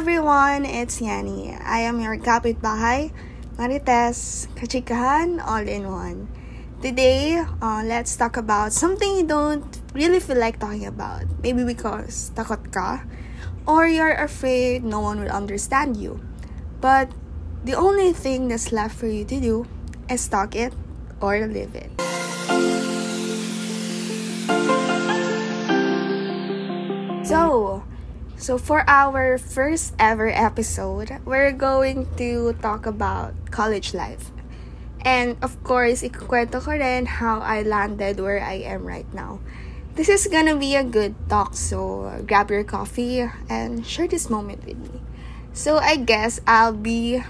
everyone, it's Yani. I am your kapitbahay, Marites, kachikahan, all in one. Today, uh, let's talk about something you don't really feel like talking about. Maybe because takot ka, or you're afraid no one will understand you. But the only thing that's left for you to do is talk it or live it. So, so for our first ever episode, we're going to talk about college life. And of course, ikukwento ko rin how I landed where I am right now. This is gonna be a good talk, so grab your coffee and share this moment with me. So I guess I'll be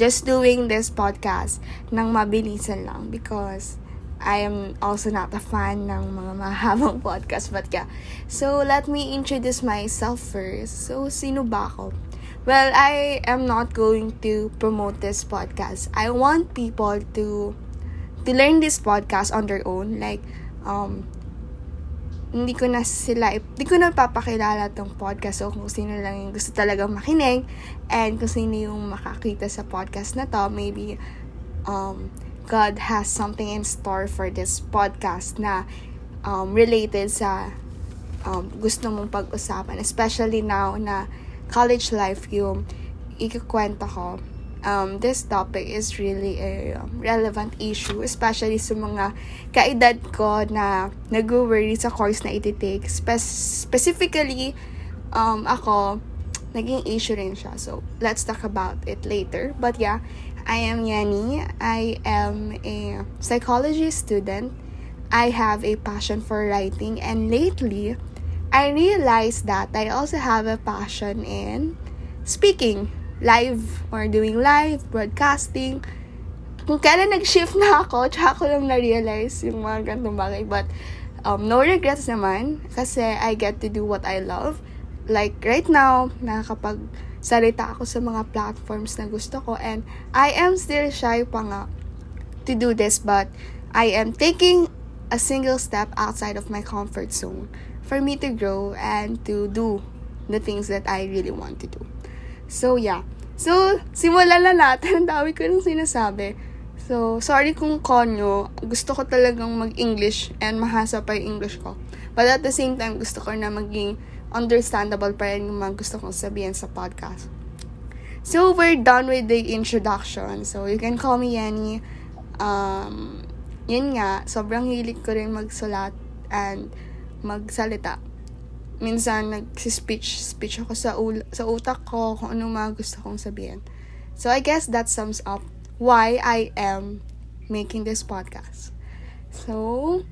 just doing this podcast ng mabilisan lang because I am also not a fan ng mga mahabang podcast but yeah. So let me introduce myself first. So sino ba ako? Well, I am not going to promote this podcast. I want people to to learn this podcast on their own like um hindi ko na sila, hindi ko na papakilala tong podcast. So, kung sino lang yung gusto talagang makinig, and kung sino yung makakita sa podcast na to, maybe, um, God has something in store for this podcast na um, related sa um, gusto mong pag-usapan. Especially now na college life yung ikukwento ko. Um, this topic is really a um, relevant issue, especially sa mga kaedad ko na nag-worry sa course na iti-take. Spe- specifically, um, ako, naging issue rin siya. So, let's talk about it later. But yeah, I am Yani. I am a psychology student. I have a passion for writing, and lately, I realized that I also have a passion in speaking, live, or doing live, broadcasting. Kung kailan nag-shift na ako, tsaka ko lang na-realize yung mga ganitong bagay. But, um, no regrets naman, kasi I get to do what I love. Like, right now, nakakapag salita ako sa mga platforms na gusto ko and I am still shy pa nga to do this but I am taking a single step outside of my comfort zone for me to grow and to do the things that I really want to do. So yeah. So, simulan na natin. Ang dami ko nang sinasabi. So, sorry kung konyo. Gusto ko talagang mag-English and mahasa pa yung English ko. But at the same time, gusto ko na maging understandable pa rin yung mga gusto kong sabihin sa podcast. So, we're done with the introduction. So, you can call me Yanni. Um, yun nga, sobrang hilig ko rin magsulat and magsalita. Minsan, nag-speech, speech ako sa, ul- sa utak ko kung ano mga gusto kong sabihin. So, I guess that sums up why I am making this podcast. So,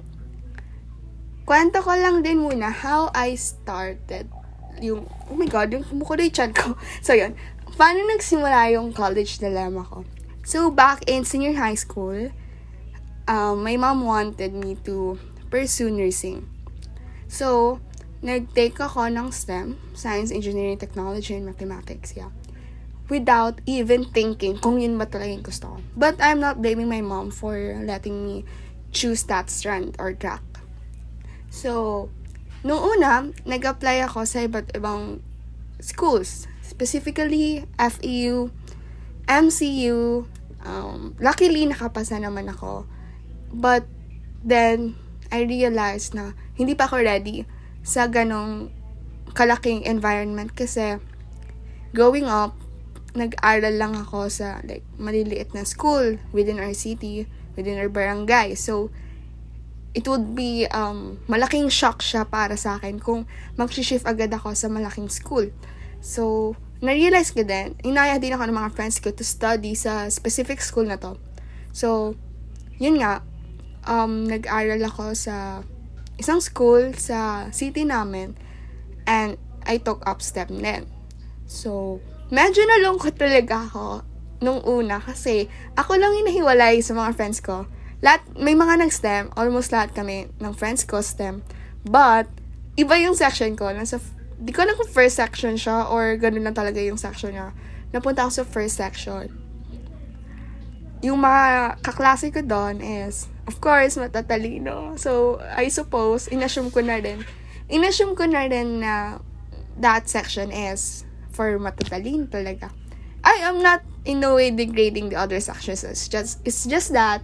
kwento ko lang din muna how I started yung, oh my god, yung kumukulo yung chan ko. So, yun. Paano nagsimula yung college dilemma ko? So, back in senior high school, um, my mom wanted me to pursue nursing. So, nag-take ako ng STEM, Science, Engineering, Technology, and Mathematics, yeah. Without even thinking kung yun ba talaga yung gusto ko. But I'm not blaming my mom for letting me choose that strand or track. So, Noong una, nag-apply ako sa iba't ibang schools. Specifically, FEU, MCU. Um, luckily, nakapasa naman ako. But, then, I realized na hindi pa ako ready sa ganong kalaking environment kasi growing up, nag-aral lang ako sa like maliliit na school within our city, within our barangay. So, it would be um, malaking shock siya para sa akin kung mag-shift agad ako sa malaking school. So, na-realize ko din, inaya din ako ng mga friends ko to study sa specific school na to. So, yun nga, um, nag-aral ako sa isang school sa city namin and I took up STEM din. So, medyo nalungkot talaga ako nung una kasi ako lang yung sa mga friends ko lahat, may mga nag-STEM, almost lahat kami ng friends ko STEM. But, iba yung section ko. Nasa, di ko alam kung first section siya or ganun lang talaga yung section niya. Napunta ako sa first section. Yung mga kaklase ko doon is, of course, matatalino. So, I suppose, inassume ko na rin. Inassume ko na rin na that section is for matatalin talaga. I am not in no way degrading the other sections. It's just, it's just that,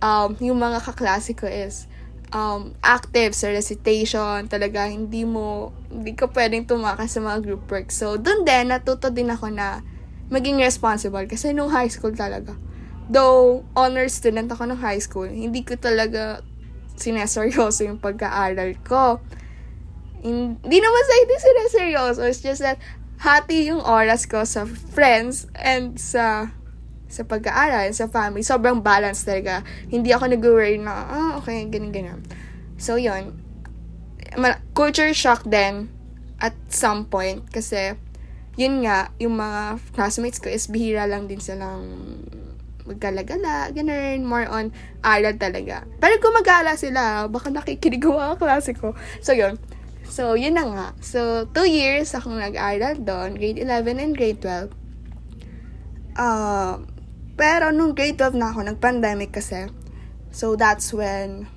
um, yung mga kaklase ko is, um, active sa recitation, talaga hindi mo, hindi ka pwedeng tumakas sa mga group work. So, dun din, natuto din ako na maging responsible kasi nung high school talaga. Though, honor student ako nung high school, hindi ko talaga sineseryoso yung pag-aaral ko. Hindi naman sa hindi sineseryoso, it's just that hati yung oras ko sa friends and sa sa pag-aaral, sa family, sobrang balance talaga. Hindi ako nag-worry na, ah, okay, ganyan, ganyan. So, yun. Culture shock din at some point kasi yun nga, yung mga classmates ko is bihira lang din silang maggalagala, ganun, more on aral talaga. Pero mag sila, baka nakikinig ko mga klase ko. So, yun. So, yun na nga. So, two years akong nag-aral doon, grade 11 and grade 12. Uh, pero nung grade 12 na ako, nag-pandemic kasi. So, that's when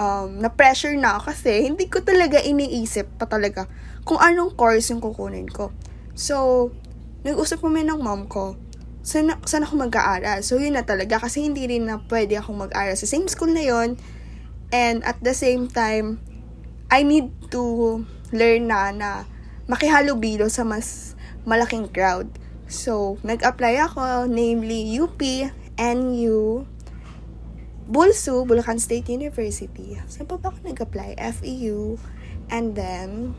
um, na-pressure na ako kasi hindi ko talaga iniisip pa talaga kung anong course yung kukunin ko. So, nag-usap kami ng mom ko, saan, saan ako mag-aaral? So, yun na talaga kasi hindi rin na pwede akong mag-aaral sa same school na yon And at the same time, I need to learn na na makihalubilo sa mas malaking crowd. So, nag-apply ako, namely UP, NU, Bulsu, Bulacan State University. Saan pa ba ako nag-apply? FEU, and then,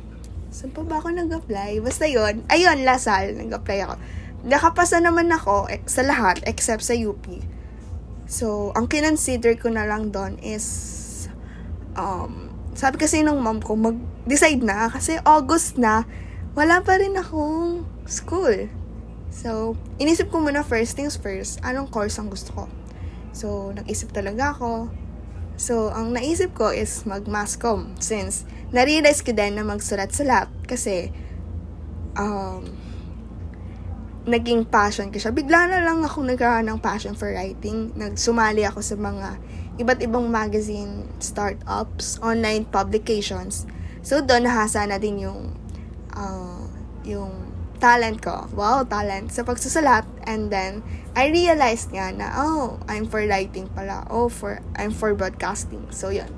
saan pa ba ako nag-apply? Basta yon Ayun, Lasal, nag-apply ako. Nakapasa naman ako eh, sa lahat except sa UP. So, ang kinonsider ko na lang doon is, um, sabi kasi ng mom ko, mag-decide na kasi August na, wala pa rin akong school. So, inisip ko muna first things first, anong course ang gusto ko. So, nag-isip talaga ako. So, ang naisip ko is mag-masscom since na-realize ko din na magsulat-sulat kasi um, naging passion ko siya. Bigla na lang ako nagkaroon ng passion for writing. Nagsumali ako sa mga iba't ibang magazine, startups, online publications. So, doon nahasa na din yung uh, yung talent ko. Wow, talent sa pagsusulat. And then, I realized nga na, oh, I'm for writing pala. Oh, for, I'm for broadcasting. So, yun.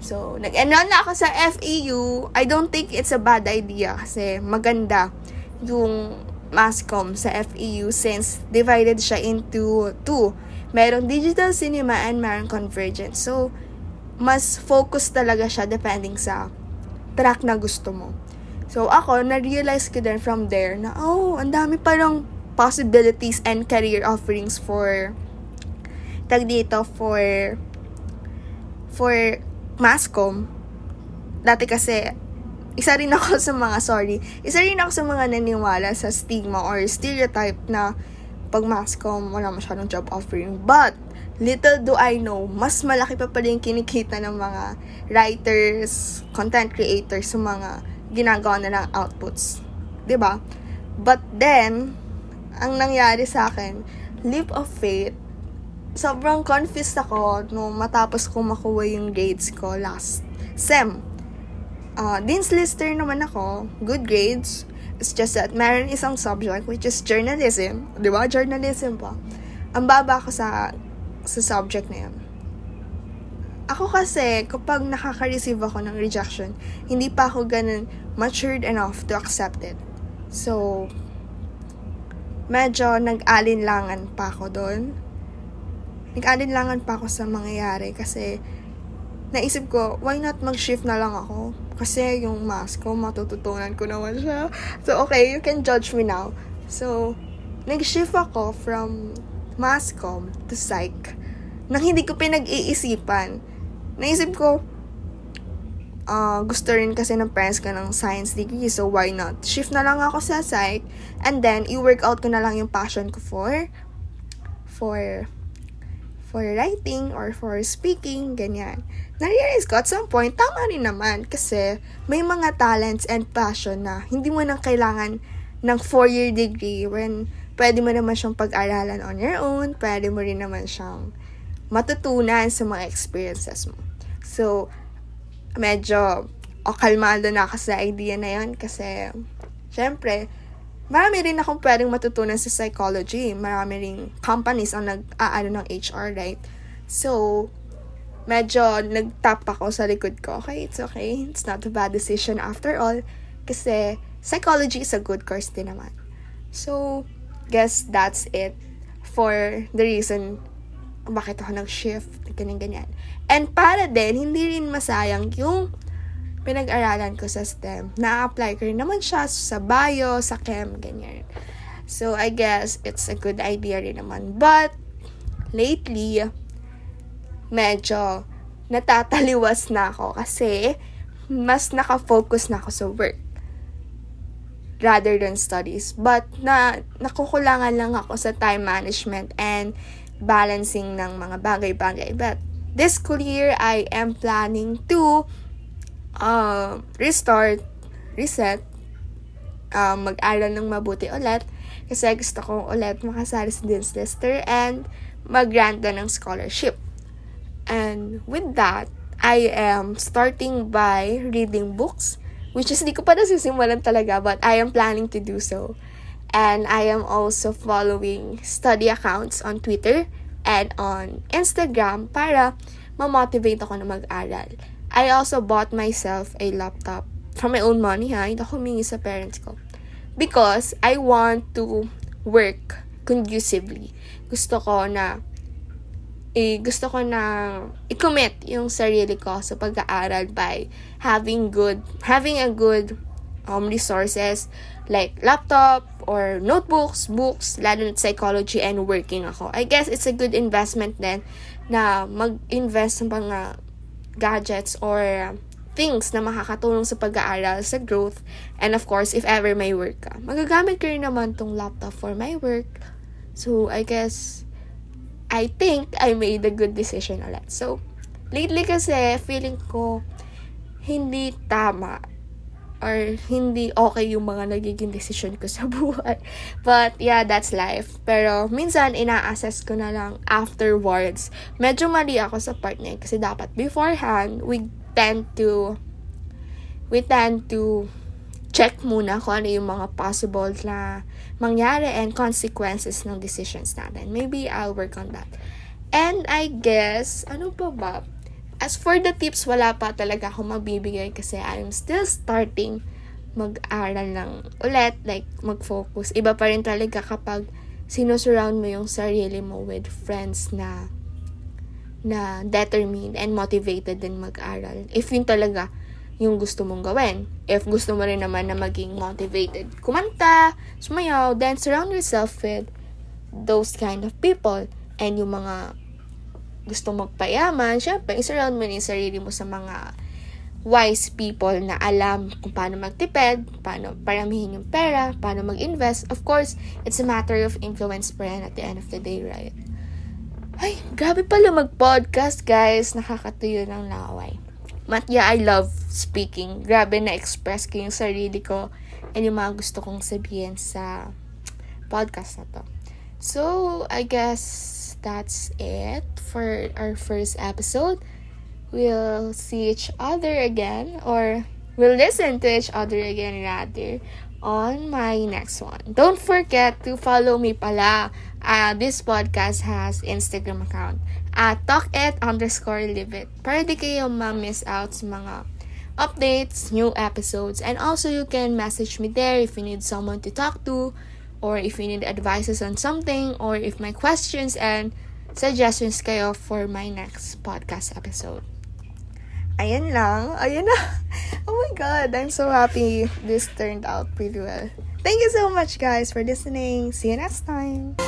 So, nag-enroll na ako sa FEU. I don't think it's a bad idea kasi maganda yung masscom sa FEU since divided siya into two. Merong digital cinema and merong convergent. So, mas focus talaga siya depending sa track na gusto mo. So, ako, na-realize ko din from there na, oh, ang dami pa ng possibilities and career offerings for, tag dito, for, for masscom. Dati kasi, isa rin ako sa mga, sorry, isa rin ako sa mga naniwala sa stigma or stereotype na pag masscom, wala masyadong job offering. But, little do I know, mas malaki pa pala yung kinikita ng mga writers, content creators, sa mga ginagawa na ng outputs. ba? Diba? But then, ang nangyari sa akin, leap of faith, sobrang confused ako nung matapos ko makuha yung grades ko last SEM. Uh, Dean's Lister naman ako, good grades. It's just that meron isang subject which is journalism. Di ba? Journalism pa. Ang baba ko sa sa subject na yun. Ako kasi, kapag nakaka-receive ako ng rejection, hindi pa ako ganun matured enough to accept it. So, medyo nag-alinlangan pa ako doon. Nag-alinlangan pa ako sa mangyayari kasi naisip ko, why not mag-shift na lang ako? Kasi yung mask ko, matututunan ko naman siya. So, okay, you can judge me now. So, nag-shift ako from masscom to psych nang hindi ko pinag-iisipan naisip ko, uh, gusto rin kasi ng parents ko ng science degree, so why not? Shift na lang ako sa psych, and then, i-work out ko na lang yung passion ko for, for, for writing or for speaking, ganyan. Na-realize ko, at some point, tama rin naman, kasi may mga talents and passion na hindi mo nang kailangan ng four-year degree when pwede mo naman siyang pag-aralan on your own, pwede mo rin naman siyang matutunan sa mga experiences mo. So, medyo o kalmado na ako sa idea na yon kasi syempre, marami rin akong pwedeng matutunan sa psychology. Marami rin companies ang nag-aano ng HR, right? So, medyo nag-tap ako sa likod ko. Okay, it's okay. It's not a bad decision after all. Kasi, psychology is a good course din naman. So, guess that's it for the reason bakit ako nag-shift, ganyan-ganyan. And para din, hindi rin masayang yung pinag-aralan ko sa STEM. Na-apply ko rin naman siya sa bio, sa chem, ganyan. So, I guess it's a good idea rin naman. But, lately, medyo natataliwas na ako kasi mas nakafocus na ako sa work rather than studies. But na nakukulangan lang ako sa time management and balancing ng mga bagay-bagay. But this school year, I am planning to uh, restart, reset, uh, mag-aral ng mabuti ulit kasi gusto kong ulit makasali sa Dean's Lister and mag-grant ng scholarship. And with that, I am starting by reading books, which is di ko pa nasisimulan talaga, but I am planning to do so. And I am also following study accounts on Twitter and on Instagram para ma-motivate ako na mag-aral. I also bought myself a laptop from my own money ha. Hindi ako humingi sa parents ko. Because I want to work conducively. Gusto ko na eh, gusto ko na i-commit yung sarili ko sa pag-aaral by having good having a good um, resources like laptop or notebooks, books, lalo na psychology and working ako. I guess it's a good investment then na mag-invest sa mga gadgets or things na makakatulong sa pag-aaral, sa growth, and of course, if ever may work ka. Magagamit ko rin naman tong laptop for my work. So, I guess, I think I made a good decision ulit. So, lately kasi, feeling ko, hindi tama or hindi okay yung mga nagiging decision ko sa buhay. But yeah, that's life. Pero minsan ina-assess ko na lang afterwards. Medyo mali ako sa part na kasi dapat beforehand we tend to we tend to check muna kung ano yung mga possible na mangyari and consequences ng decisions natin. Maybe I'll work on that. And I guess, ano pa ba? As for the tips, wala pa talaga akong mabibigay kasi I'm still starting mag-aral ng ulit, like mag-focus. Iba pa rin talaga kapag sinusurround mo yung sarili mo with friends na na determined and motivated din mag-aral. If yun talaga yung gusto mong gawin. If gusto mo rin naman na maging motivated, kumanta, sumayaw, then surround yourself with those kind of people. And yung mga gusto magpayaman, syempre, isurround mo yung sarili mo sa mga wise people na alam kung paano magtipid, paano paramihin yung pera, paano mag-invest. Of course, it's a matter of influence pa at the end of the day, right? Ay, grabe pala mag-podcast, guys. Nakakatuyo ng laway. But yeah, I love speaking. Grabe na-express ko yung sarili ko and yung mga gusto kong sabihin sa podcast na to. So, I guess that's it for our first episode. We'll see each other again, or we'll listen to each other again rather, on my next one. Don't forget to follow me pala. Uh, this podcast has Instagram account at talkit underscore live it. Para di kayo ma-miss out sa mga updates, new episodes, and also you can message me there if you need someone to talk to, or if you need advices on something, or if my questions and suggestions kayo for my next podcast episode. Ayan lang. Ayan na. Oh my god, I'm so happy this turned out pretty well. Thank you so much guys for listening. See you next time.